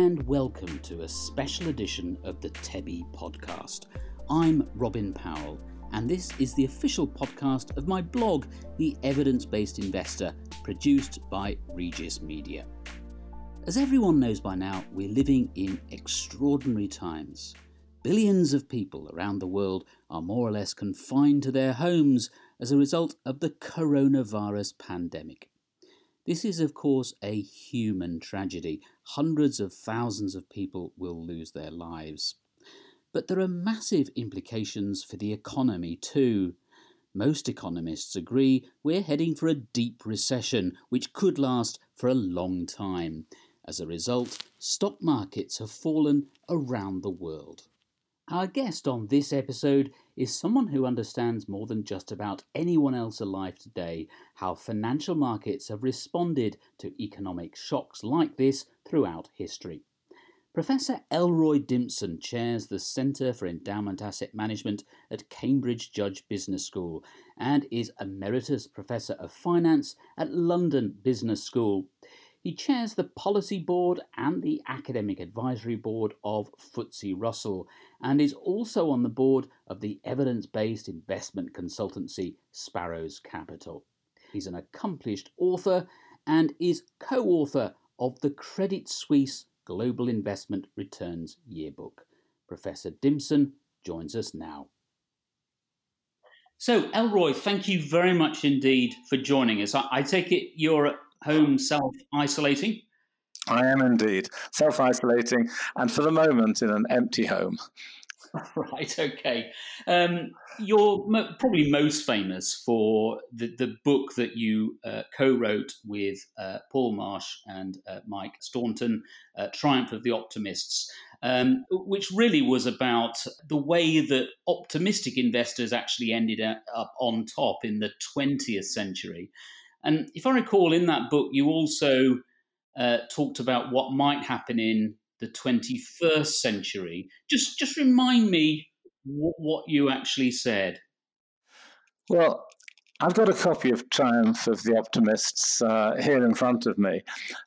and welcome to a special edition of the TEBI podcast. I'm Robin Powell, and this is the official podcast of my blog, The Evidence Based Investor, produced by Regis Media. As everyone knows by now, we're living in extraordinary times. Billions of people around the world are more or less confined to their homes as a result of the coronavirus pandemic. This is, of course, a human tragedy. Hundreds of thousands of people will lose their lives. But there are massive implications for the economy, too. Most economists agree we're heading for a deep recession, which could last for a long time. As a result, stock markets have fallen around the world. Our guest on this episode is someone who understands more than just about anyone else alive today how financial markets have responded to economic shocks like this throughout history. Professor Elroy Dimson chairs the Centre for Endowment Asset Management at Cambridge Judge Business School and is Emeritus Professor of Finance at London Business School. He chairs the Policy Board and the Academic Advisory Board of FTSE Russell and is also on the board of the evidence based investment consultancy Sparrows Capital. He's an accomplished author and is co author of the Credit Suisse Global Investment Returns Yearbook. Professor Dimson joins us now. So, Elroy, thank you very much indeed for joining us. I, I take it you're home self isolating? I am indeed self isolating, and for the moment in an empty home. Right, okay. Um, you're mo- probably most famous for the, the book that you uh, co wrote with uh, Paul Marsh and uh, Mike Staunton, uh, Triumph of the Optimists, um, which really was about the way that optimistic investors actually ended up on top in the 20th century. And if I recall, in that book, you also uh, talked about what might happen in the 21st century. Just, just remind me what, what you actually said. Well, I've got a copy of Triumph of the Optimists uh, here in front of me.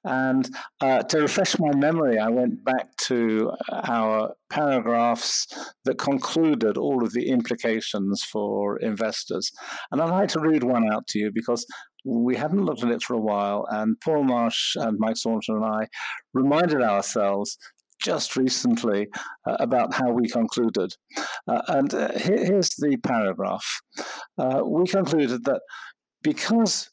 And uh, to refresh my memory, I went back to our paragraphs that concluded all of the implications for investors. And I'd like to read one out to you because we hadn't looked at it for a while, and Paul Marsh and Mike Staunton and I reminded ourselves just recently uh, about how we concluded. Uh, and uh, here, here's the paragraph. Uh, we concluded that because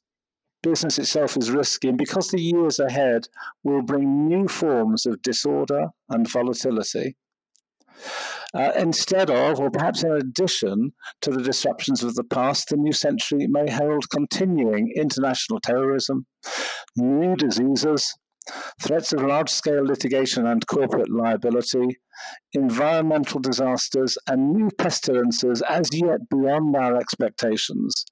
business itself is risky, and because the years ahead will bring new forms of disorder and volatility, uh, instead of, or perhaps in addition to the disruptions of the past, the new century may herald continuing international terrorism, new diseases, threats of large scale litigation and corporate liability, environmental disasters, and new pestilences as yet beyond our expectations.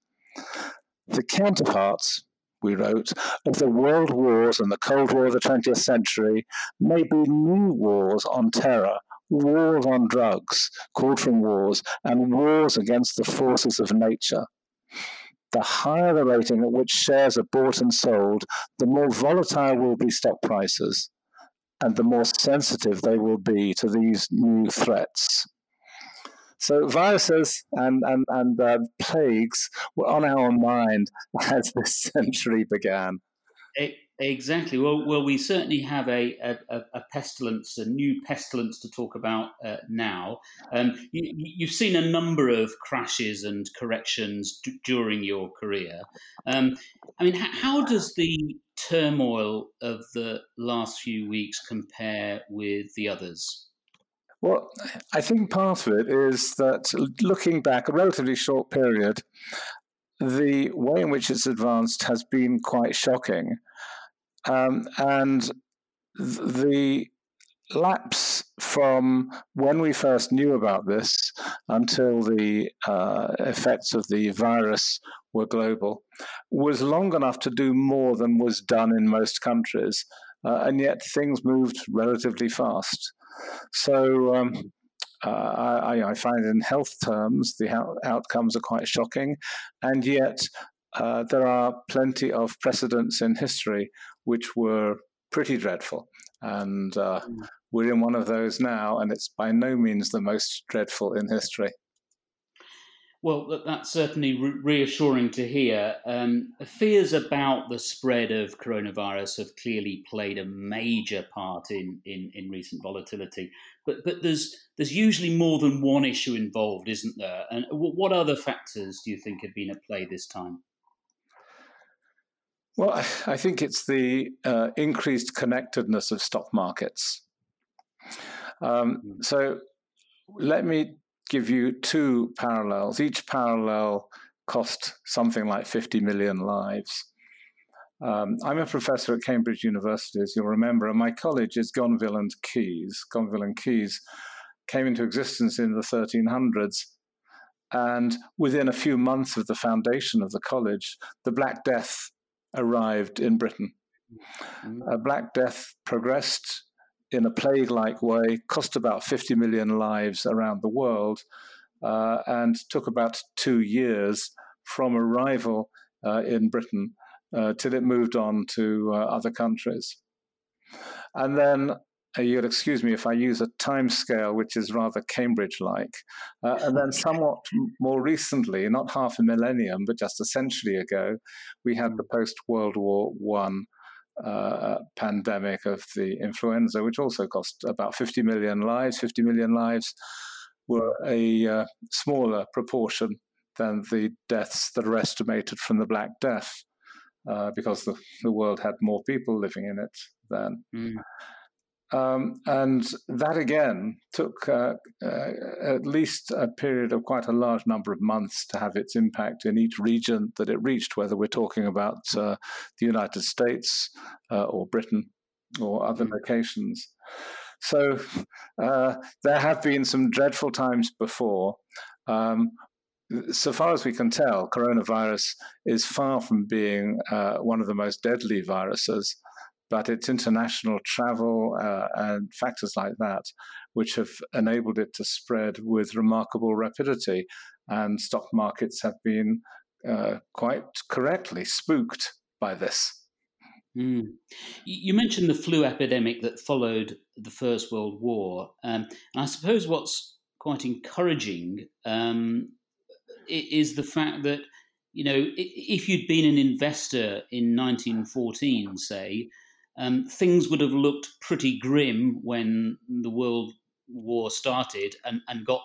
The counterparts, we wrote, of the world wars and the Cold War of the 20th century may be new wars on terror wars on drugs, called from wars, and wars against the forces of nature. The higher the rating at which shares are bought and sold, the more volatile will be stock prices, and the more sensitive they will be to these new threats. So viruses and, and, and uh, plagues were on our mind as this century began. It, Exactly. Well, well, we certainly have a, a, a pestilence, a new pestilence to talk about uh, now. Um, you, have seen a number of crashes and corrections d- during your career. Um, I mean, h- how does the turmoil of the last few weeks compare with the others? Well, I think part of it is that looking back a relatively short period, the way in which it's advanced has been quite shocking. Um, and the lapse from when we first knew about this until the uh, effects of the virus were global was long enough to do more than was done in most countries. Uh, and yet things moved relatively fast. So um, uh, I, I, find in health terms the out- outcomes are quite shocking, and yet uh, there are plenty of precedents in history which were pretty dreadful. And uh, mm. we're in one of those now, and it's by no means the most dreadful in history. Well, that's certainly reassuring to hear. Um, fears about the spread of coronavirus have clearly played a major part in, in, in recent volatility. But but there's there's usually more than one issue involved, isn't there? And what other factors do you think have been at play this time? Well, I think it's the uh, increased connectedness of stock markets. Um, hmm. so let me give you two parallels. Each parallel cost something like 50 million lives. Um, I'm a professor at Cambridge University, as you'll remember, and my college is Gonville and Caius. Gonville and Caius came into existence in the 1300s. And within a few months of the foundation of the college, the Black Death arrived in Britain. Mm-hmm. Uh, Black Death progressed in a plague like way, cost about 50 million lives around the world, uh, and took about two years from arrival uh, in Britain uh, till it moved on to uh, other countries. And then you'll excuse me if I use a time scale which is rather Cambridge like. Uh, and then, somewhat more recently, not half a millennium, but just a century ago, we had the post World War One uh, pandemic of the influenza, which also cost about 50 million lives. 50 million lives were a uh, smaller proportion than the deaths that are estimated from the Black Death, uh, because the, the world had more people living in it then. Mm. Um, and that again took uh, uh, at least a period of quite a large number of months to have its impact in each region that it reached, whether we're talking about uh, the United States uh, or Britain or other mm. locations. So uh, there have been some dreadful times before. Um, so far as we can tell, coronavirus is far from being uh, one of the most deadly viruses but it's international travel uh, and factors like that which have enabled it to spread with remarkable rapidity. And stock markets have been uh, quite correctly spooked by this. Mm. You mentioned the flu epidemic that followed the First World War. Um, and I suppose what's quite encouraging um, is the fact that, you know, if you'd been an investor in 1914, say, um, things would have looked pretty grim when the World War started and, and got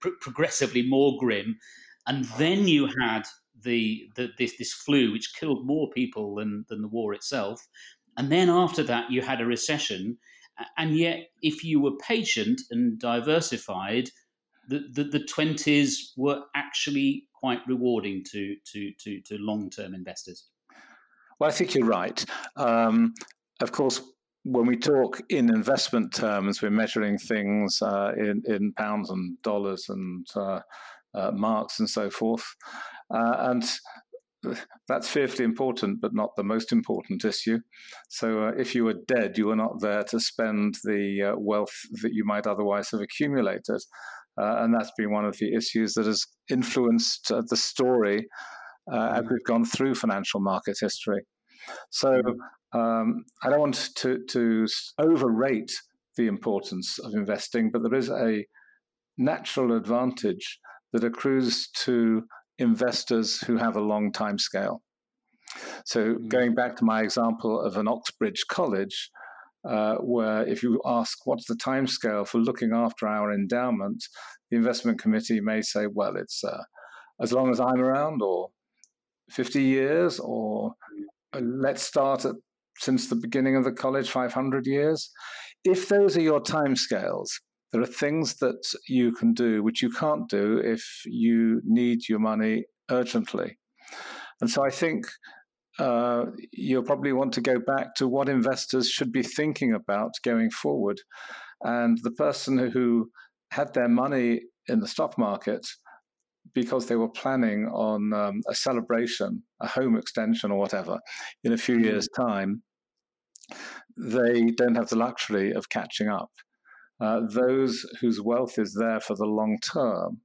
pr- progressively more grim. And then you had the, the this, this flu, which killed more people than, than the war itself. And then after that, you had a recession. And yet, if you were patient and diversified, the, the, the 20s were actually quite rewarding to, to, to, to long term investors. Well, I think you're right. Um, of course, when we talk in investment terms, we're measuring things uh, in, in pounds and dollars and uh, uh, marks and so forth. Uh, and that's fearfully important, but not the most important issue. So, uh, if you were dead, you were not there to spend the uh, wealth that you might otherwise have accumulated. and that's been one of the issues that has influenced the story as we've gone through financial market history. So, um, I don't want to, to overrate the importance of investing, but there is a natural advantage that accrues to investors who have a long time scale. So, mm. going back to my example of an Oxbridge college, uh, where if you ask what's the time scale for looking after our endowment, the investment committee may say, well, it's uh, as long as I'm around, or 50 years, or uh, let's start at since the beginning of the college, 500 years. If those are your timescales, there are things that you can do which you can't do if you need your money urgently. And so I think uh, you'll probably want to go back to what investors should be thinking about going forward. And the person who had their money in the stock market because they were planning on um, a celebration, a home extension or whatever, in a few years' mm. time, they don't have the luxury of catching up. Uh, those whose wealth is there for the long term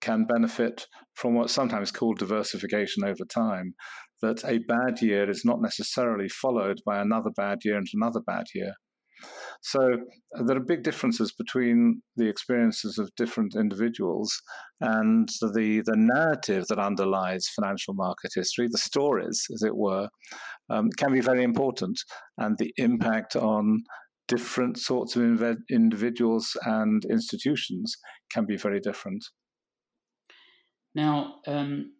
can benefit from what's sometimes called diversification over time. That a bad year is not necessarily followed by another bad year and another bad year. So there are big differences between the experiences of different individuals and the, the narrative that underlies financial market history, the stories, as it were, um, can be very important. And the impact on different sorts of inv- individuals and institutions can be very different. Now, um,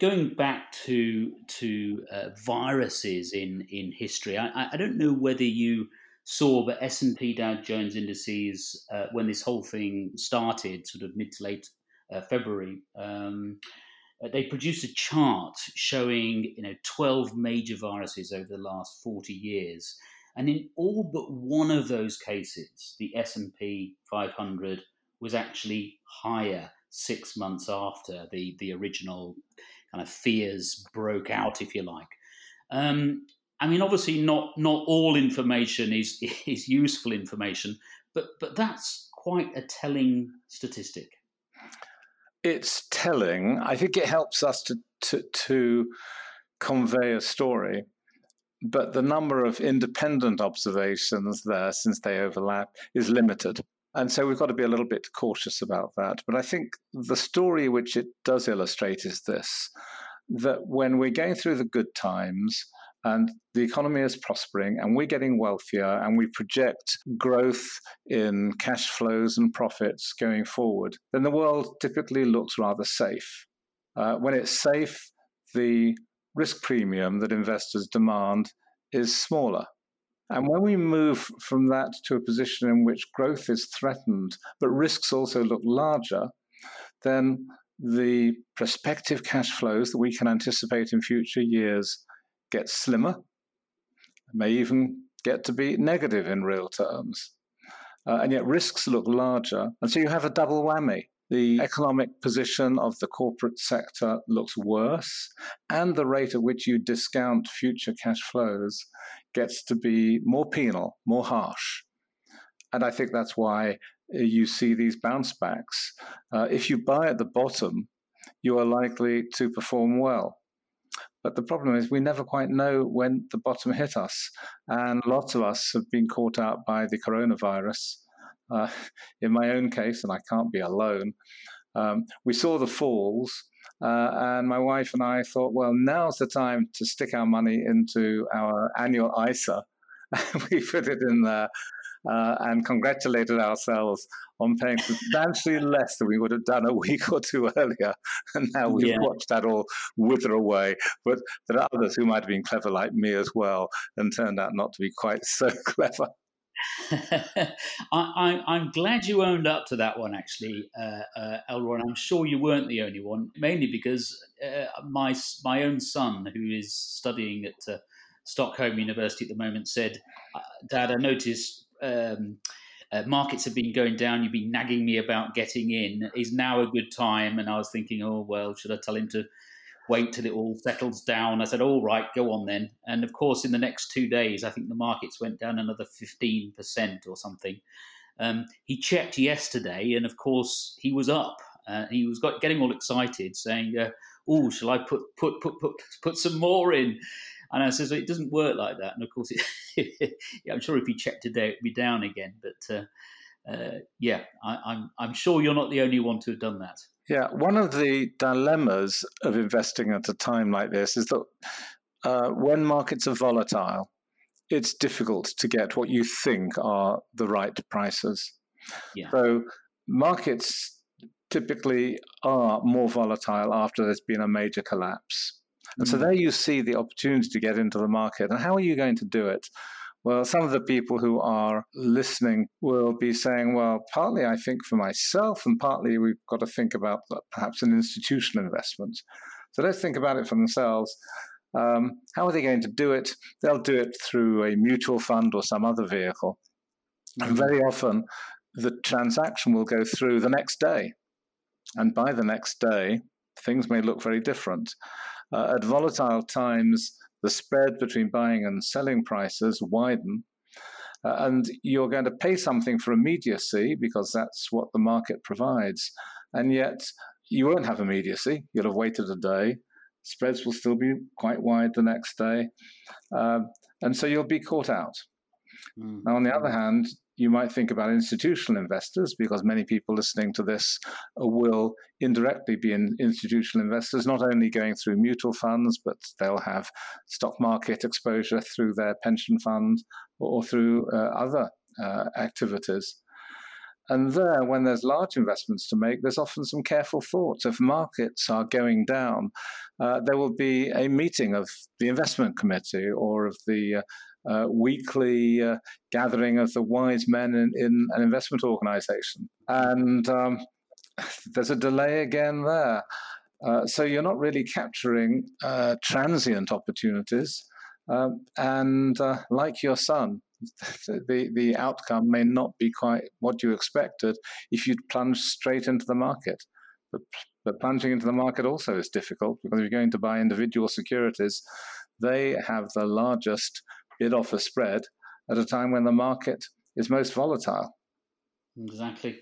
going back to to uh, viruses in in history, I, I don't know whether you saw the S and P Dow Jones indices uh, when this whole thing started, sort of mid to late uh, February. Um, uh, they produced a chart showing you know 12 major viruses over the last 40 years and in all but one of those cases the S&P 500 was actually higher 6 months after the the original kind of fears broke out if you like um, I mean obviously not not all information is is useful information but but that's quite a telling statistic it's telling. I think it helps us to, to, to convey a story. But the number of independent observations there, since they overlap, is limited. And so we've got to be a little bit cautious about that. But I think the story which it does illustrate is this that when we're going through the good times, and the economy is prospering and we're getting wealthier and we project growth in cash flows and profits going forward, then the world typically looks rather safe. Uh, when it's safe, the risk premium that investors demand is smaller. And when we move from that to a position in which growth is threatened, but risks also look larger, then the prospective cash flows that we can anticipate in future years get slimmer, may even get to be negative in real terms. Uh, and yet risks look larger. And so you have a double whammy. The economic position of the corporate sector looks worse, and the rate at which you discount future cash flows gets to be more penal, more harsh. And I think that's why you see these bounce backs. Uh, if you buy at the bottom, you are likely to perform well. But the problem is, we never quite know when the bottom hit us. And lots of us have been caught out by the coronavirus. Uh, in my own case, and I can't be alone, um, we saw the falls. Uh, and my wife and I thought, well, now's the time to stick our money into our annual ISA. we put it in there uh, and congratulated ourselves on paying substantially less than we would have done a week or two earlier. And now we've yeah. watched that all wither away. But there are others who might have been clever like me as well and turned out not to be quite so clever. I, am glad you owned up to that one, actually, uh, uh, Elroy. I'm sure you weren't the only one, mainly because uh, my my own son, who is studying at uh, Stockholm University at the moment, said, uh, "Dad, I noticed um, uh, markets have been going down. You've been nagging me about getting in. Is now a good time? And I was thinking, oh well, should I tell him to wait till it all settles down? I said, all right, go on then. And of course, in the next two days, I think the markets went down another fifteen percent or something. Um, he checked yesterday, and of course, he was up. Uh, he was got, getting all excited, saying, uh, "Oh, shall I put put put put put some more in?" And I says, it doesn't work like that. And of course, it, yeah, I'm sure if you check today, it'd be down again. But uh, uh, yeah, I, am I'm, I'm sure you're not the only one to have done that. Yeah, one of the dilemmas of investing at a time like this is that uh, when markets are volatile, it's difficult to get what you think are the right prices. Yeah. So markets typically are more volatile after there's been a major collapse. And so mm. there you see the opportunity to get into the market. And how are you going to do it? Well, some of the people who are listening will be saying, well, partly I think for myself, and partly we've got to think about perhaps an institutional investment. So let's think about it for themselves. Um, how are they going to do it? They'll do it through a mutual fund or some other vehicle. And mm. very often, the transaction will go through the next day. And by the next day, things may look very different. Uh, at volatile times, the spread between buying and selling prices widen. Uh, and you're going to pay something for immediacy because that's what the market provides. And yet, you won't have immediacy. You'll have waited a day. Spreads will still be quite wide the next day. Um, and so you'll be caught out. Mm-hmm. Now, on the other hand, you might think about institutional investors because many people listening to this will indirectly be in institutional investors, not only going through mutual funds, but they'll have stock market exposure through their pension fund or through uh, other uh, activities. And there, when there's large investments to make, there's often some careful thoughts. If markets are going down, uh, there will be a meeting of the investment committee or of the uh, weekly uh, gathering of the wise men in, in an investment organization. And um, there's a delay again there. Uh, so you're not really capturing uh, transient opportunities. Um, and uh, like your son, the, the outcome may not be quite what you expected if you'd straight into the market. But, but plunging into the market also is difficult because if you're going to buy individual securities, they have the largest bid offer spread at a time when the market is most volatile. Exactly.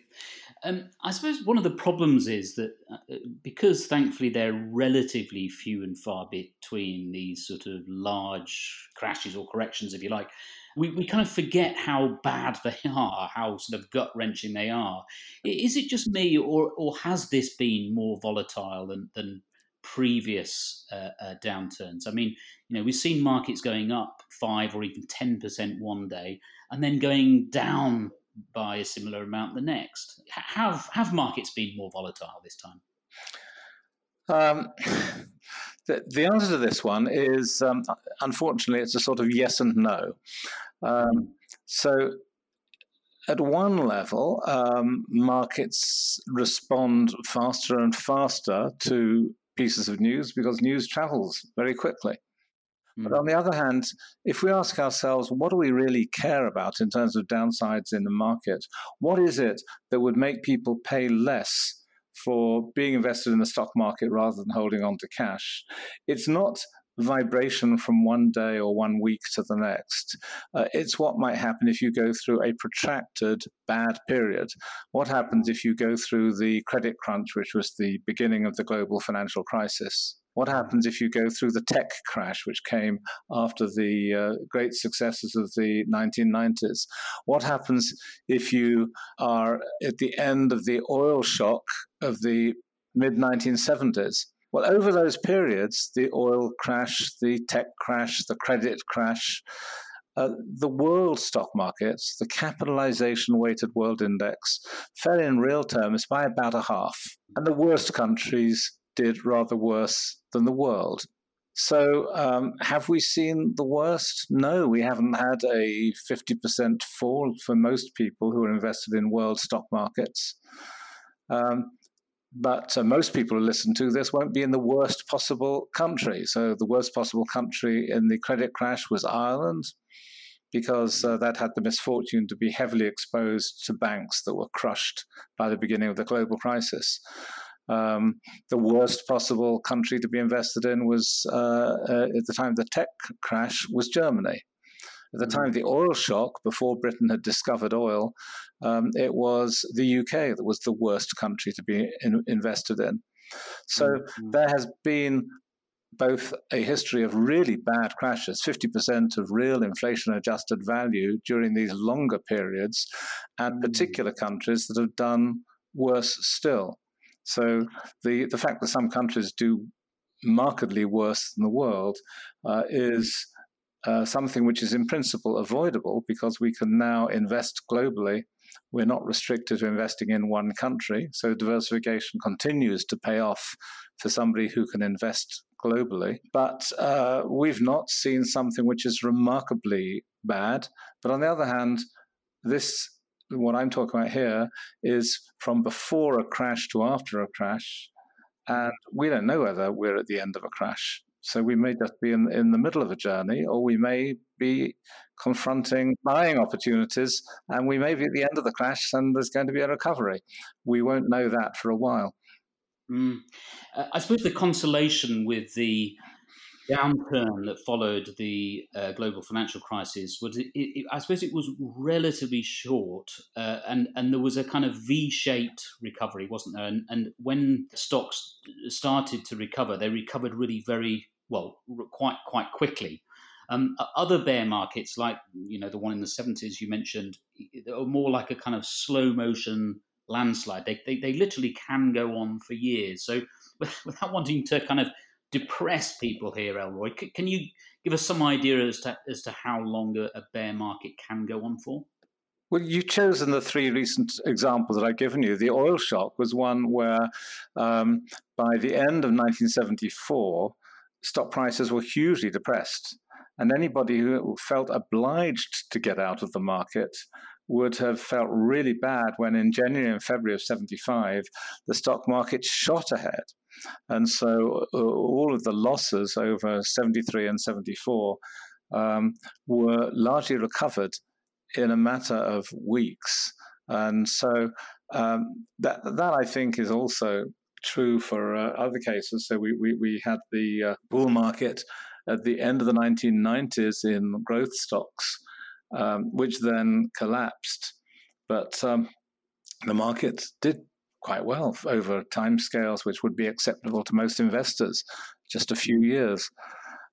Um, I suppose one of the problems is that uh, because thankfully they're relatively few and far between these sort of large crashes or corrections, if you like, we, we kind of forget how bad they are, how sort of gut wrenching they are. Is it just me, or, or has this been more volatile than, than previous uh, uh, downturns. I mean, you know, we've seen markets going up five or even ten percent one day, and then going down by a similar amount the next. Have have markets been more volatile this time? Um, the, the, answer to this one is um, unfortunately it's a sort of yes and no. Um, so at one level, um, markets respond faster and faster to pieces of news because news travels very quickly. Mm. But hmm. on the other hand, if we ask ourselves, what do we really care about in terms of downsides in the market? What is it that would make people pay less for being invested in the stock market rather than holding on to cash? It's not vibration from one day or one week to the next. Uh, it's what might happen if you go through a protracted bad period. What happens if you go through the credit crunch, which was the beginning of the global financial crisis? What happens if you go through the tech crash, which came after the uh, great successes of the 1990s? What happens if you are at the end of the oil shock of the mid 1970s? Well, over those periods, the oil crash, the tech crash, the credit crash, uh, the world stock markets, the capitalization weighted world index, fell in real terms by about a half. And the worst countries did rather worse than the world. So, um, have we seen the worst? No, we haven't had a 50% fall for most people who are invested in world stock markets. Um, but uh, most people who listen to this won't be in the worst possible country. So the worst possible country in the credit crash was Ireland, because uh, that had the misfortune to be heavily exposed to banks that were crushed by the beginning of the global crisis. Um, the worst possible country to be invested in was uh, uh at the time of the tech crash was Germany. At the time of the oil shock, before Britain had discovered oil, um, it was the UK that was the worst country to be in, invested in. So mm-hmm. there has been both a history of really bad crashes, 50% of real inflation adjusted value during these longer periods, and mm-hmm. particular countries that have done worse still. So the, the fact that some countries do markedly worse than the world uh, is uh, something which is in principle avoidable because we can now invest globally. We're not restricted to investing in one country. So diversification continues to pay off for somebody who can invest globally. But uh, we've not seen something which is remarkably bad. But on the other hand, this, what I'm talking about here, is from before a crash to after a crash. And we don't know whether we're at the end of a crash. So we may just be in, in the middle of a journey, or we may be confronting buying opportunities, and we may be at the end of the crash and there's going to be a recovery. We won't know that for a while. Mm. Uh, I suppose the consolation with the downturn that followed the uh, global financial crisis was, it, it, I suppose, it was relatively short, uh, and and there was a kind of V-shaped recovery, wasn't there? And, and when stocks started to recover, they recovered really very well, quite quite quickly. Um, other bear markets, like you know the one in the seventies you mentioned, are more like a kind of slow motion landslide. They, they, they literally can go on for years. So without wanting to kind of depress people here, Elroy, can you give us some idea as to as to how long a, a bear market can go on for? Well, you've chosen the three recent examples that I've given you. The oil shock was one where, um, by the end of 1974, stock prices were hugely depressed. And anybody who felt obliged to get out of the market would have felt really bad when in January and February of 75, the stock market shot ahead. And so uh, all of the losses over 73 and 74 um, were largely recovered in a matter of weeks. And so um, that, that I think is also true for uh, other cases. So we, we, we had the uh, bull market at the end of the 1990s in growth stocks um, which then collapsed. But um, the market did quite well over timescales which would be acceptable to most investors, just a few years.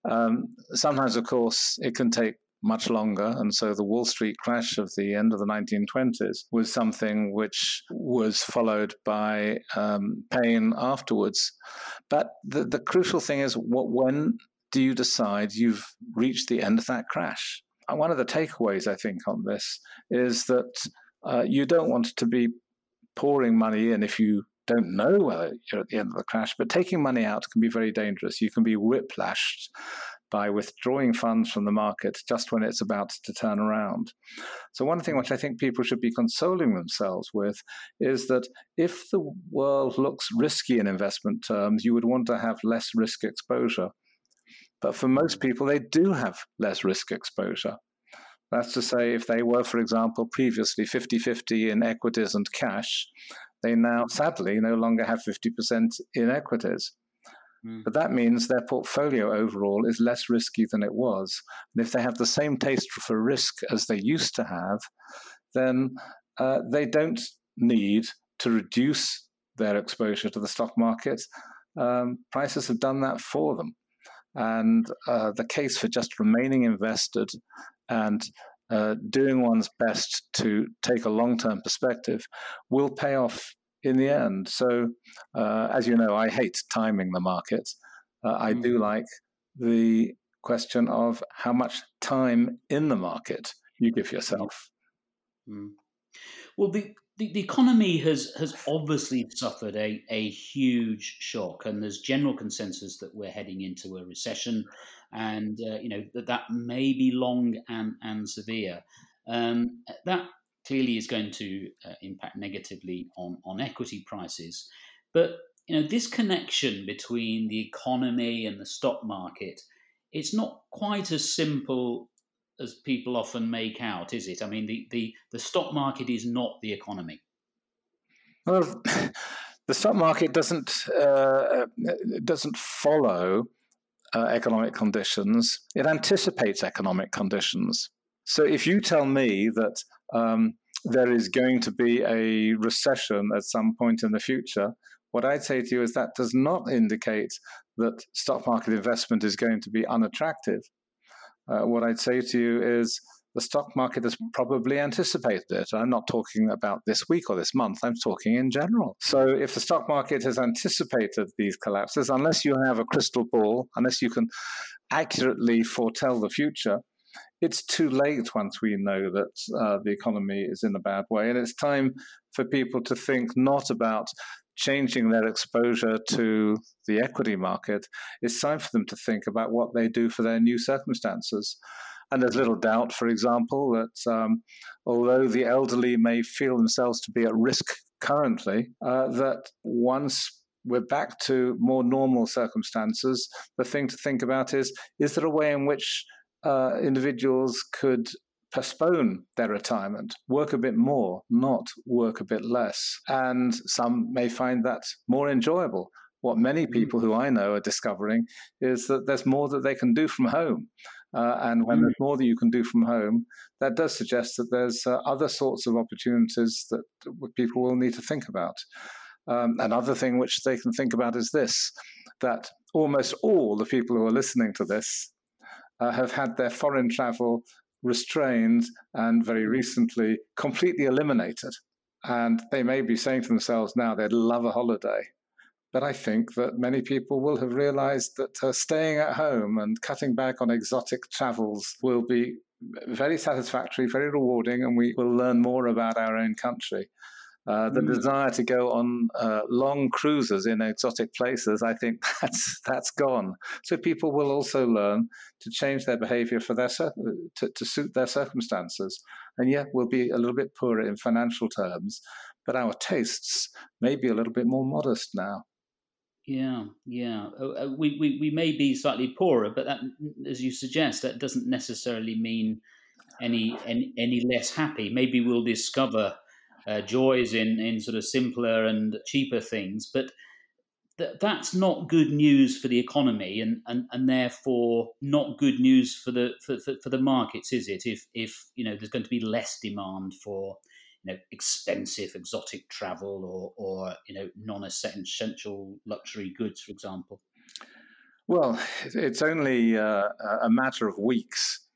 Um, sometimes, of course, it can take much longer. And so the Wall Street crash of the end of the 1920s was something which was followed by um, pain afterwards. But the, the crucial thing is what, when do you decide you've reached the end of that crash? one of the takeaways I think on this is that uh, you don't want to be pouring money in if you don't know whether you're at the end of the crash. But taking money out can be very dangerous. You can be whiplashed by withdrawing funds from the market just when it's about to turn around. So, one thing which I think people should be consoling themselves with is that if the world looks risky in investment terms, you would want to have less risk exposure. But for most people, they do have less risk exposure. That's to say, if they were, for example, previously 50 50 in equities and cash, they now sadly no longer have 50% in equities. Mm. But that means their portfolio overall is less risky than it was. And if they have the same taste for risk as they used to have, then uh, they don't need to reduce their exposure to the stock market. Um, prices have done that for them. And uh, the case for just remaining invested and uh, doing one's best to take a long term perspective will pay off in the end. So, uh, as you know, I hate timing the market. Uh, I mm. do like the question of how much time in the market you give yourself. Mm. Well, the the, the economy has has obviously suffered a, a huge shock, and there's general consensus that we're heading into a recession, and uh, you know that that may be long and and severe. Um, that clearly is going to uh, impact negatively on on equity prices, but you know this connection between the economy and the stock market, it's not quite as simple as people often make out, is it? I mean, the, the, the stock market is not the economy. Well, the stock market doesn't uh, doesn't follow uh, economic conditions. It anticipates economic conditions. So if you tell me that um, there is going to be a recession at some point in the future, what I'd say to you is that does not indicate that stock market investment is going to be unattractive uh, what I'd say to you is the stock market has probably anticipated it. I'm not talking about this week or this month, I'm talking in general. So if the stock market has anticipated these collapses, unless you have a crystal ball, unless you can accurately foretell the future, it's too late once we know that uh, the economy is in a bad way. And it's time for people to think not about changing their exposure to the equity market, it's time for them to think about what they do for their new circumstances. And there's little doubt, for example, that um, although the elderly may feel themselves to be at risk currently, uh, that once we're back to more normal circumstances, the thing to think about is is there a way in which uh, individuals could postpone their retirement, work a bit more, not work a bit less. And some may find that more enjoyable. What many mm. people who I know are discovering is that there's more that they can do from home. Uh, and when mm. there's more that you can do from home, that does suggest that there's uh, other sorts of opportunities that people will need to think about. Um, another thing which they can think about is this that almost all the people who are listening to this uh, have had their foreign travel restrained and very recently completely eliminated. And they may be saying to themselves now they'd love a holiday. But I think that many people will have realized that uh, staying at home and cutting back on exotic travels will be very satisfactory, very rewarding, and we will learn more about our own country. Uh, the mm. desire to go on uh, long cruises in exotic places, I think that's that's gone. So people will also learn to change their behaviour for their to, to suit their circumstances, and yet we'll be a little bit poorer in financial terms, but our tastes may be a little bit more modest now. Yeah, yeah. Uh, uh, we, we, we may be slightly poorer, but that, as you suggest, that doesn't necessarily mean any any, any less happy. Maybe we'll discover uh, joys in, in sort of simpler and cheaper things, but th- that's not good news for the economy, and, and, and therefore not good news for the for, for, for the markets, is it? If if you know there's going to be less demand for you know expensive exotic travel or or you know non-essential luxury goods, for example? Well, it's only uh, a matter of weeks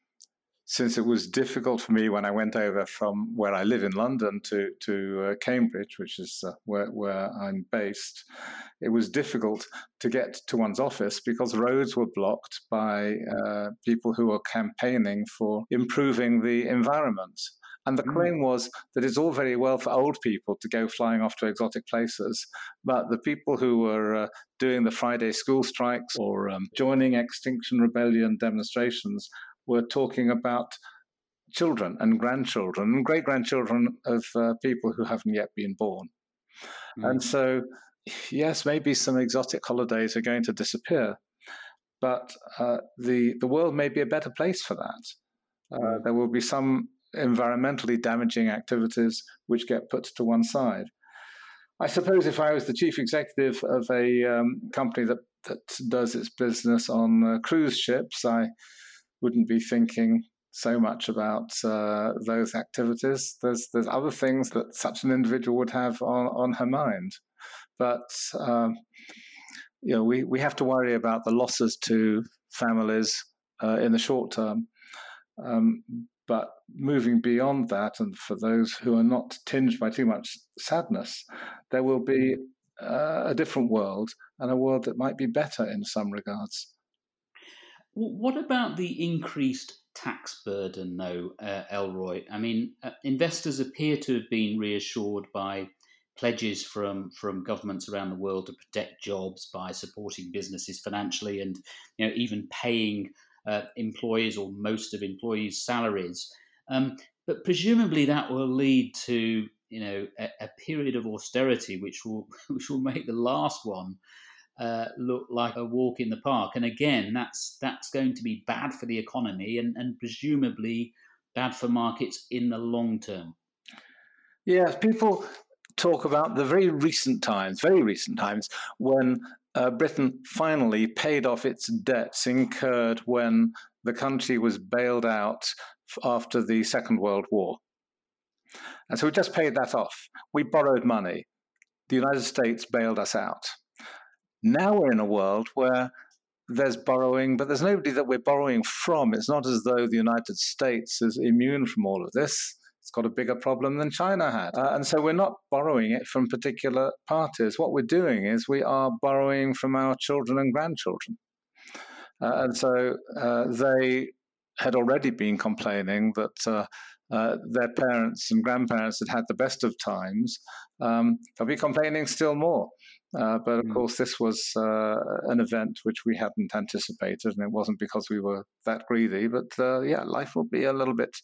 since it was difficult for me when I went over from where I live in London to to uh, Cambridge, which is uh, where where I'm based, it was difficult to get to one's office because roads were blocked by uh, people who were campaigning for improving the environment. And the mm. claim was that it's all very well for old people to go flying off to exotic places, but the people who were uh, doing the Friday school strikes or um, joining Extinction Rebellion demonstrations were talking about children and grandchildren and great grandchildren of uh, people who haven't yet been born. Mm. And so, yes, maybe some exotic holidays are going to disappear, but uh, the the world may be a better place for that. Uh, mm. there will be some environmentally damaging activities which get put to one side. I suppose if I was the chief executive of a um, company that, that does its business on uh, cruise ships, I wouldn't be thinking so much about uh, those activities. There's there's other things that such an individual would have on, on her mind, but um, you know we, we have to worry about the losses to families uh, in the short term. Um, but moving beyond that, and for those who are not tinged by too much sadness, there will be uh, a different world and a world that might be better in some regards. What about the increased tax burden, though, uh, Elroy? I mean, uh, investors appear to have been reassured by pledges from from governments around the world to protect jobs by supporting businesses financially and you know even paying uh, employees or most of employees' salaries. Um, but presumably that will lead to you know a, a, period of austerity, which will which will make the last one uh, look like a walk in the park. And again, that's that's going to be bad for the economy and, and presumably bad for markets in the long term. Yes, people talk about the very recent times, very recent times when uh, Britain finally paid off its debts incurred when the country was bailed out after the Second World War. And so we just paid that off. We borrowed money. The United States bailed us out. Now we're in a world where there's borrowing, but there's nobody that we're borrowing from. It's not as though the United States is immune from all of this. It's got a bigger problem than China had. Uh, and so we're not borrowing it from particular parties. What we're doing is we are borrowing from our children and grandchildren. Uh, and so uh, they had already been complaining that uh, uh, their parents and grandparents had had the best of times. Um, they'll be complaining still more. Uh, but of mm. course, this was uh, an event which we hadn't anticipated, and it wasn't because we were that greedy. But uh, yeah, life will be a little bit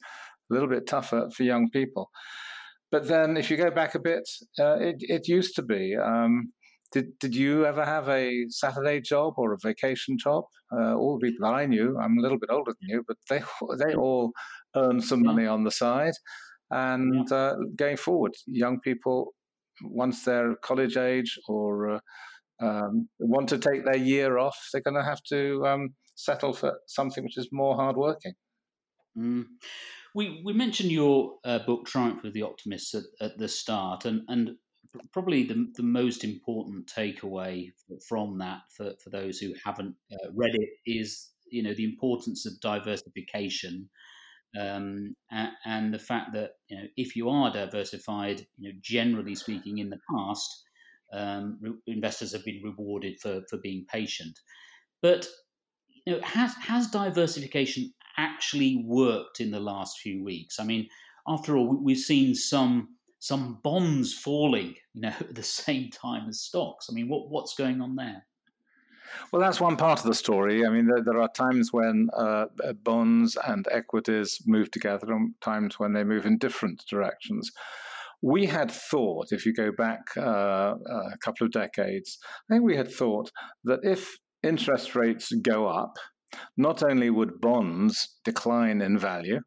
a little bit tougher for young people. But then, if you go back a bit, uh, it, it used to be. Um, did did you ever have a Saturday job or a vacation job? Uh, all the people that I knew, I'm a little bit older than you, but they they all earned some money on the side. And uh, going forward, young people, once they're college age or uh, um, want to take their year off, they're going to have to um, settle for something which is more hardworking. Mm. We we mentioned your uh, book Triumph of the Optimists at, at, the start, and and probably the the most important takeaway from that for, for those who haven't uh, read it is you know the importance of diversification um, and, and, the fact that you know if you are diversified, you know generally speaking, in the past, um, re- investors have been rewarded for for being patient. But you know, has has diversification actually worked in the last few weeks? I mean, after all, we've seen some some bonds falling, you know, at the same time as stocks. I mean, what what's going on there? Well, that's one part of the story. I mean, there, there are times when uh, uh, bonds and equities move together, and times when they move in different directions. We had thought, if you go back uh, a couple of decades, I think we had thought that if interest rates go up, not only would bonds decline in value,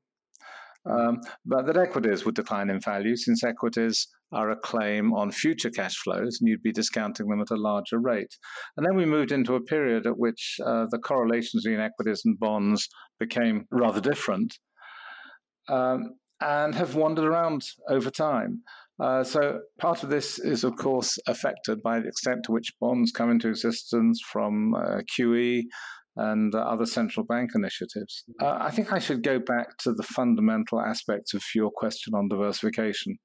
um, but that equities would decline in value since equities are a claim on future cash flows and you'd be discounting them at a larger rate. And then we moved into a period at which uh, the correlations between equities and bonds became rather different um, and have wandered around over time. Uh, so part of this is, of course, affected by the extent to which bonds come into existence from uh, QE and uh, other central bank initiatives. Uh, I think I should go back to the fundamental aspects of your question on diversification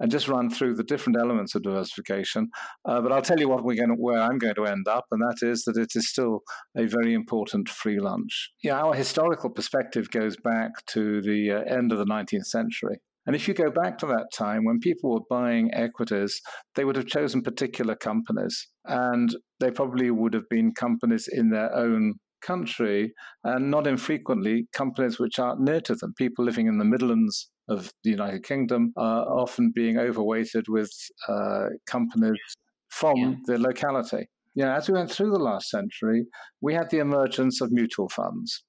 and just run through the different elements of diversification. Uh, but I'll tell you what we're going to, where I'm going to end up, and that is that it is still a very important free lunch. Yeah, our historical perspective goes back to the uh, end of the 19th century. And if you go back to that time when people were buying equities, they would have chosen particular companies. And they probably would have been companies in their own country, and not infrequently companies which are near to them. People living in the Midlands of the United Kingdom are often being overweighted with uh, companies from yeah. the locality. Yeah, as we went through the last century, we had the emergence of mutual funds.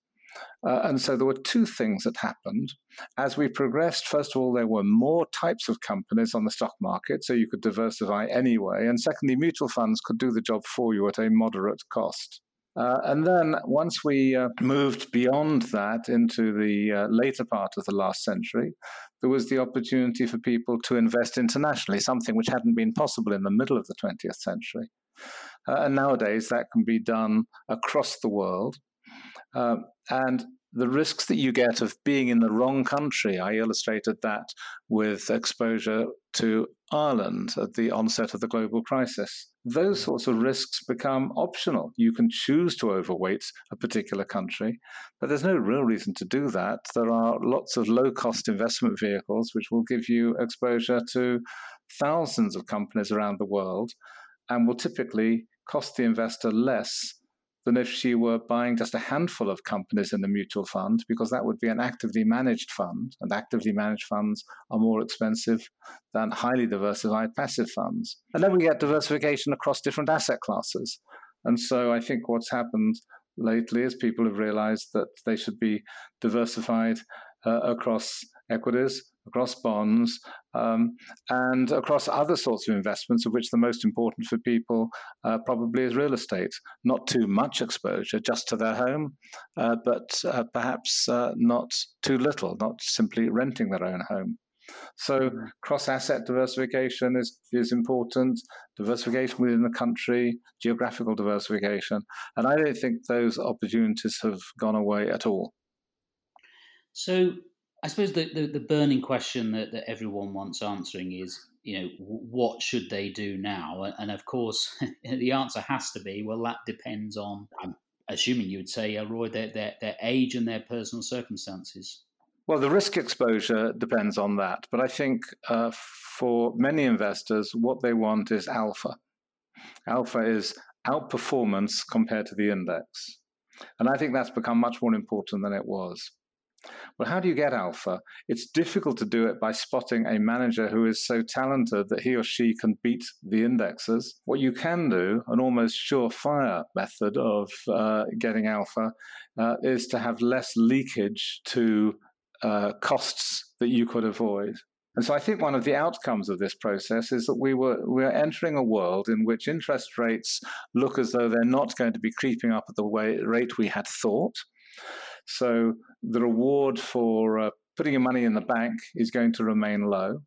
Uh, and so there were two things that happened. As we progressed, first of all, there were more types of companies on the stock market, so you could diversify anyway. And secondly, mutual funds could do the job for you at a moderate cost. Uh, and then once we uh, moved beyond that into the uh, later part of the last century, there was the opportunity for people to invest internationally, something which hadn't been possible in the middle of the 20th century. Uh, and nowadays that can be done across the world. Um, and the risks that you get of being in the wrong country, I illustrated that with exposure to Ireland at the onset of the global crisis. Those sorts of risks become optional. You can choose to overweight a particular country, but there's no real reason to do that. There are lots of low cost investment vehicles which will give you exposure to thousands of companies around the world and will typically cost the investor less than if she were buying just a handful of companies in the mutual fund, because that would be an actively managed fund, and actively managed funds are more expensive than highly diversified passive funds. And then we get diversification across different asset classes. And so I think what's happened lately is people have realized that they should be diversified uh, across equities, across bonds, um, and across other sorts of investments, of which the most important for people uh, probably is real estate. Not too much exposure just to their home, uh, but uh, perhaps uh, not too little, not simply renting their own home. So mm-hmm. cross asset diversification is, is important, diversification within the country, geographical diversification. And I don't think those opportunities have gone away at all. So I suppose the, the, the, burning question that, that everyone wants answering is, you know, what should they do now? And of course, the answer has to be, well, that depends on, I'm assuming you would say, uh, Roy, their, their, their age and their personal circumstances. Well, the risk exposure depends on that. But I think uh, for many investors, what they want is alpha. Alpha is outperformance compared to the index. And I think that's become much more important than it was. Well, how do you get alpha? It's difficult to do it by spotting a manager who is so talented that he or she can beat the indexes. What you can do, an almost surefire method of uh, getting alpha, uh, is to have less leakage to uh, costs that you could avoid. And so I think one of the outcomes of this process is that we were we're entering a world in which interest rates look as though they're not going to be creeping up at the way, rate we had thought. So the reward for uh, putting your money in the bank is going to remain low.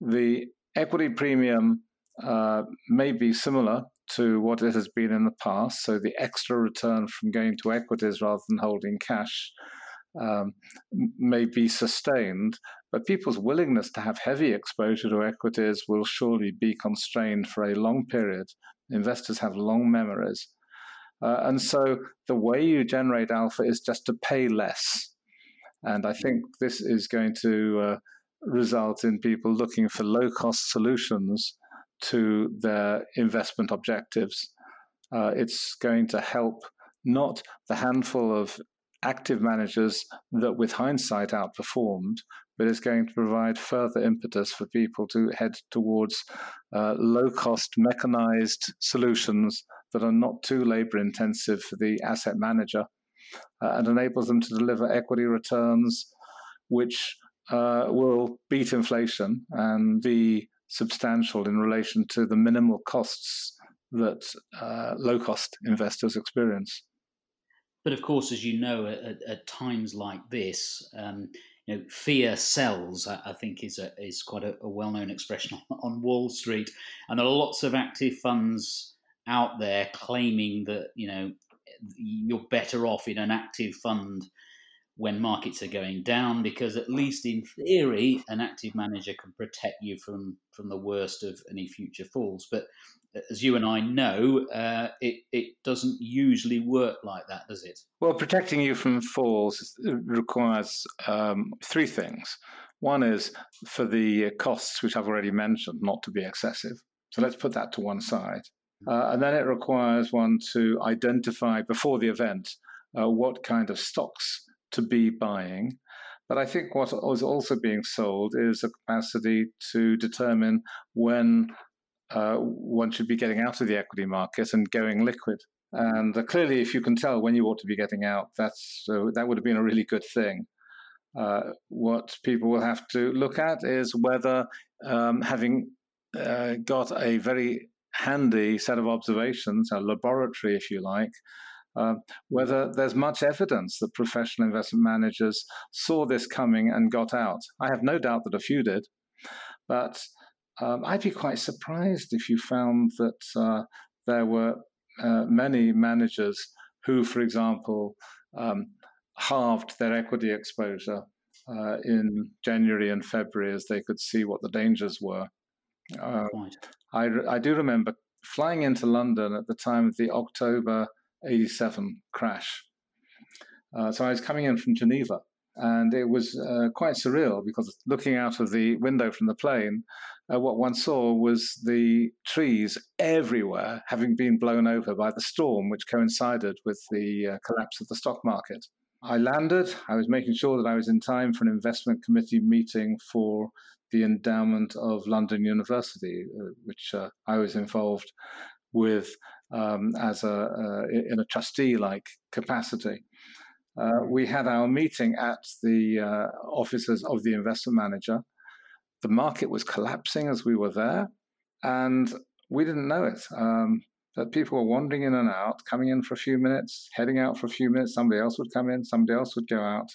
The equity premium uh, may be similar to what it has been in the past. So the extra return from going to equities rather than holding cash um, may be sustained, but people's willingness to have heavy exposure to equities will surely be constrained for a long period. Investors have long memories. Uh, and so the way you generate alpha is just to pay less. And I think this is going to uh, result in people looking for low cost solutions to their investment objectives. Uh, it's going to help not the handful of active managers that, with hindsight, outperformed, but it's going to provide further impetus for people to head towards uh, low cost mechanized solutions that are not too labor intensive for the asset manager uh, and enables them to deliver equity returns which uh, will beat inflation and be substantial in relation to the minimal costs that uh, low cost investors experience. But of course, as you know, at, at times like this, um, you know, fear sells. I, think is a, is quite a, a well known expression on, on, Wall Street, and there are lots of active funds out there claiming that you know you're better off in an active fund when markets are going down because at least in theory an active manager can protect you from from the worst of any future falls but as you and I know, uh, it, it doesn't usually work like that, does it? Well, protecting you from falls requires um, three things. One is for the costs, which I've already mentioned, not to be excessive. So let's put that to one side. Uh, and then it requires one to identify before the event uh, what kind of stocks to be buying. But I think what is also being sold is a capacity to determine when uh, one should be getting out of the equity market and going liquid. And uh, clearly, if you can tell when you ought to be getting out, that's uh, that would have been a really good thing. Uh, what people will have to look at is whether, um, having uh, got a very handy set of observations, a laboratory, if you like, uh, whether there's much evidence that professional investment managers saw this coming and got out. I have no doubt that a few did, but um, I'd be quite surprised if you found that uh, there were uh, many managers who, for example, um, halved their equity exposure uh, in January and February as they could see what the dangers were. Uh, I, I do remember flying into London at the time of the October 87 crash. Uh, so I was coming in from Geneva, and it was uh, quite surreal because looking out of the window from the plane, uh, what one saw was the trees everywhere having been blown over by the storm, which coincided with the uh, collapse of the stock market. I landed. I was making sure that I was in time for an investment committee meeting for the endowment of London University, uh, which uh, I was involved with um, as a in a trustee-like capacity. Uh, we had our meeting at the offices of the investment manager. The market was collapsing as we were there, and we didn't know it. Um, that people were wandering in and out, coming in for a few minutes, heading out for a few minutes. Somebody else would come in, somebody else would go out.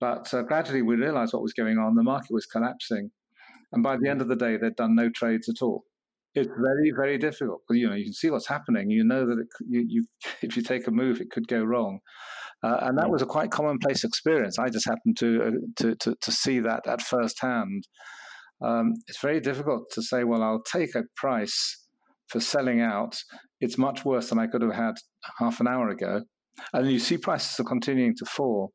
But uh, gradually, we realized what was going on. The market was collapsing, and by the end of the day, they'd done no trades at all. It's very, very difficult. You know, you can see what's happening. You know that it, you, you, if you take a move, it could go wrong. Uh, and that was a quite commonplace experience. I just happened to uh, to, to, to see that at first hand. Um, it's very difficult to say, well, I'll take a price for selling out. It's much worse than I could have had half an hour ago, and you see prices are continuing to fall.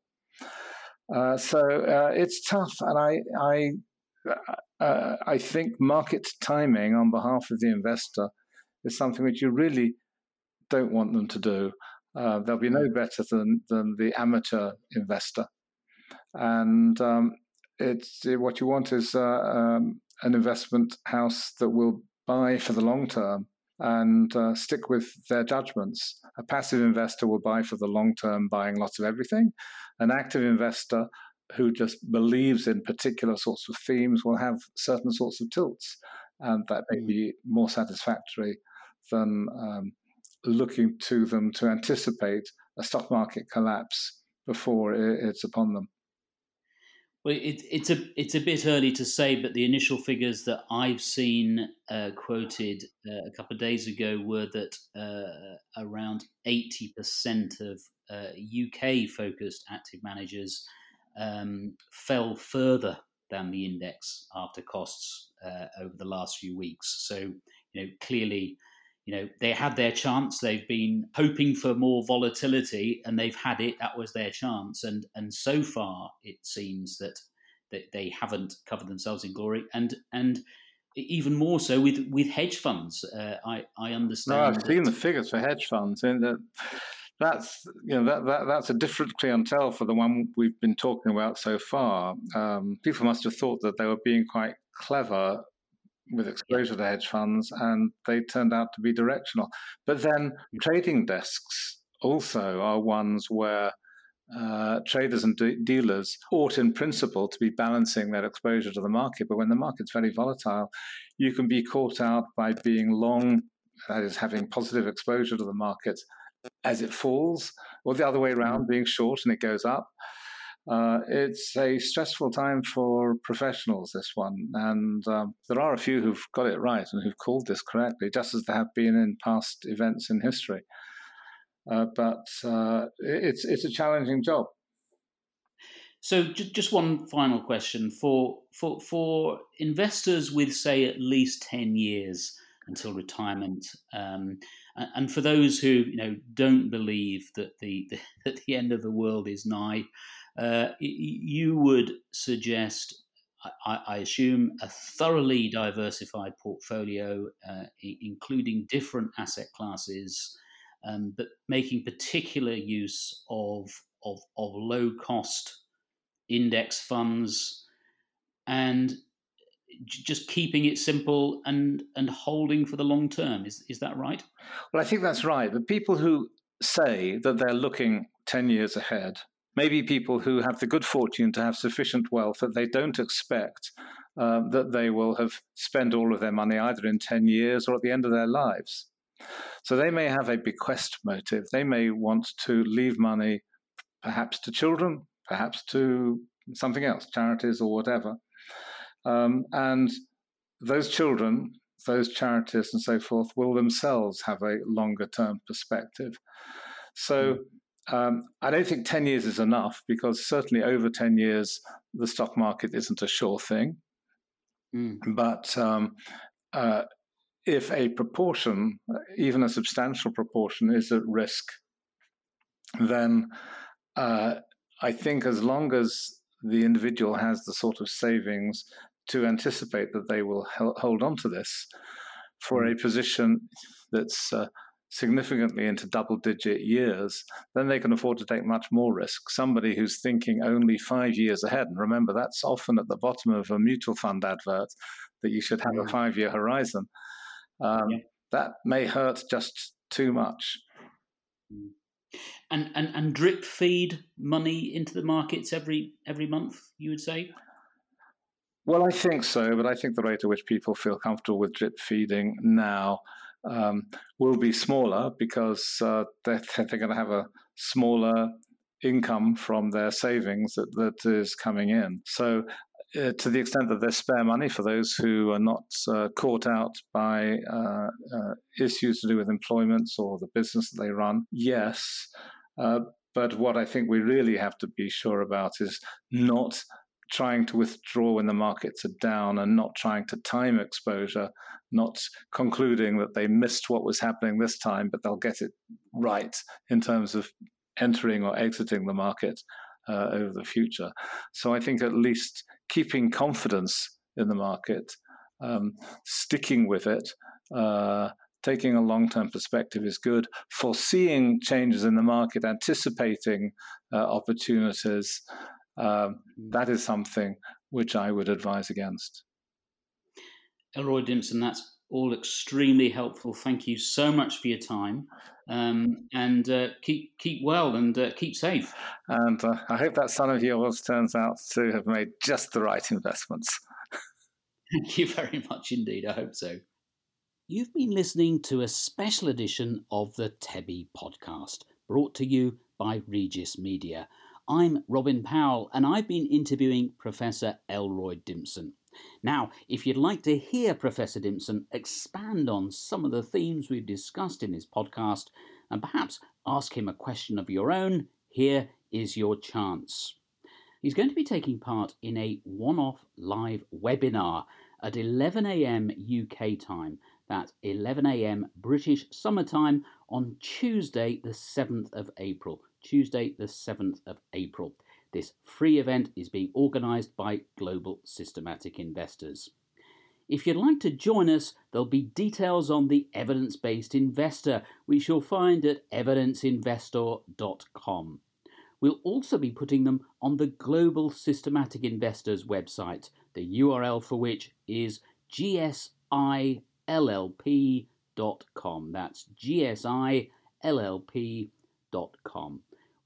Uh, so uh, it's tough, and I I uh, I think market timing on behalf of the investor is something which you really don't want them to do. Uh, they'll be no better than, than the amateur investor. And um, it's what you want is uh, um, an investment house that will buy for the long term and uh, stick with their judgments. A passive investor will buy for the long term, buying lots of everything. An active investor who just believes in particular sorts of themes will have certain sorts of tilts, and that may hmm. be more satisfactory than um, looking to them to anticipate a stock market collapse before it's upon them. Well, it, it's a it's a bit early to say, but the initial figures that I've seen uh, quoted uh, a couple of days ago were that uh, around eighty percent of UK uh, focused active managers um, fell further than the index after costs uh, over the last few weeks. So, you know, clearly, you know, they had their chance. They've been hoping for more volatility, and they've had it. That was their chance, and and so far it seems that that they haven't covered themselves in glory, and and even more so with with hedge funds. Uh, I I understand. No, I've seen the figures for hedge funds, and that that's you know that, that that's a different clientele for the one we've been talking about so far. Um, people must have thought that they were being quite clever with exposure to hedge funds, and they turned out to be directional. But then trading desks also are ones where uh, traders and de- dealers ought, in principle, to be balancing their exposure to the market. But when the market's very volatile, you can be caught out by being long, that is, having positive exposure to the market as it falls, or the other way around, mm-hmm. being short and it goes up. Uh, it's a stressful time for professionals, this one. And um, there are a few who've got it right and who've called this correctly, just as there have been in past events in history. Uh, but uh, it's, it's a challenging job. So, j- just one final question for, for, for investors with, say, at least 10 years until retirement. Um, and for those who you know don't believe that the, the that the end of the world is nigh, uh, you would suggest, I, I, assume, a thoroughly diversified portfolio, uh, including different asset classes, um, but making particular use of of, of low cost index funds. And just keeping it simple and and holding for the long term. Is is that right? Well, I think that's right. The people who say that they're looking ten years ahead, maybe people who have the good fortune to have sufficient wealth that they don't expect uh, that they will have spent all of their money either in ten years or at the end of their lives. So they may have a bequest motive. They may want to leave money, perhaps to children, perhaps to something else, charities or whatever. Um, and those children, those charities, and so forth, will themselves have a longer term perspective. So hmm. um, I don't think 10 years is enough because certainly over 10 years, the stock market isn't a sure thing. Mm. But um, uh, if a proportion, even a substantial proportion, is at risk, then uh, I think as long as the individual has the sort of savings to anticipate that they will hold on to this for a mm. position that's uh, significantly into double digit years, then they can afford to take much more risk. Somebody who's thinking only five years ahead, and remember that's often at the bottom of a mutual fund advert that you should have yeah. a five year horizon, um, yeah. that may hurt just too much. Mm. And, and and drip feed money into the markets every every month, you would say? Well, I think so, but I think the rate at which people feel comfortable with drip feeding now um, will be smaller because uh, they're, they're going to have a smaller income from their savings that, that is coming in. So, uh, to the extent that there's spare money for those who are not uh, caught out by uh, uh, issues to do with employment or the business that they run, yes. Uh, but what I think we really have to be sure about is not trying to withdraw when the markets are down and not trying to time exposure, not concluding that they missed what was happening this time, but they'll get it right in terms of entering or exiting the market uh, over the future. So I think at least keeping confidence in the market, um, sticking with it, uh, taking a long term perspective is good. Foreseeing changes in the market, anticipating uh, opportunities, um, that is something which I would advise against. Elroy Dimson, that's all extremely helpful. Thank you so much for your time, um, and uh, keep keep well and uh, keep safe. And uh, I hope that son of yours turns out to have made just the right investments. Thank you very much indeed. I hope so. You've been listening to a special edition of the TEBI podcast, brought to you by Regis Media. I'm Robin Powell, and I've been interviewing Professor Elroy Dimson. Now, if you'd like to hear Professor Dimson expand on some of the themes we've discussed in this podcast, and perhaps ask him a question of your own, here is your chance. He's going to be taking part in a one off live webinar at 11am UK time. That's 11am British summertime on Tuesday, the 7th of April. Tuesday, the 7th of April. This free event is being organised by Global Systematic Investors. If you'd like to join us, there'll be details on the evidence based investor, which you'll find at evidenceinvestor.com. We'll also be putting them on the Global Systematic Investors website, the URL for which is gsillp.com. That's gsillp.com.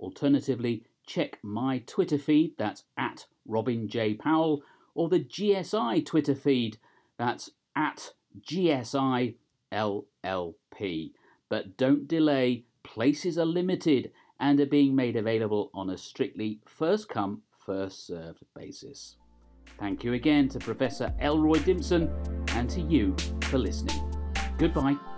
Alternatively, check my Twitter feed, that's at Robin J. Powell, or the GSI Twitter feed, that's at GSI LLP. But don't delay, places are limited and are being made available on a strictly first come, first served basis. Thank you again to Professor Elroy Dimson and to you for listening. Goodbye.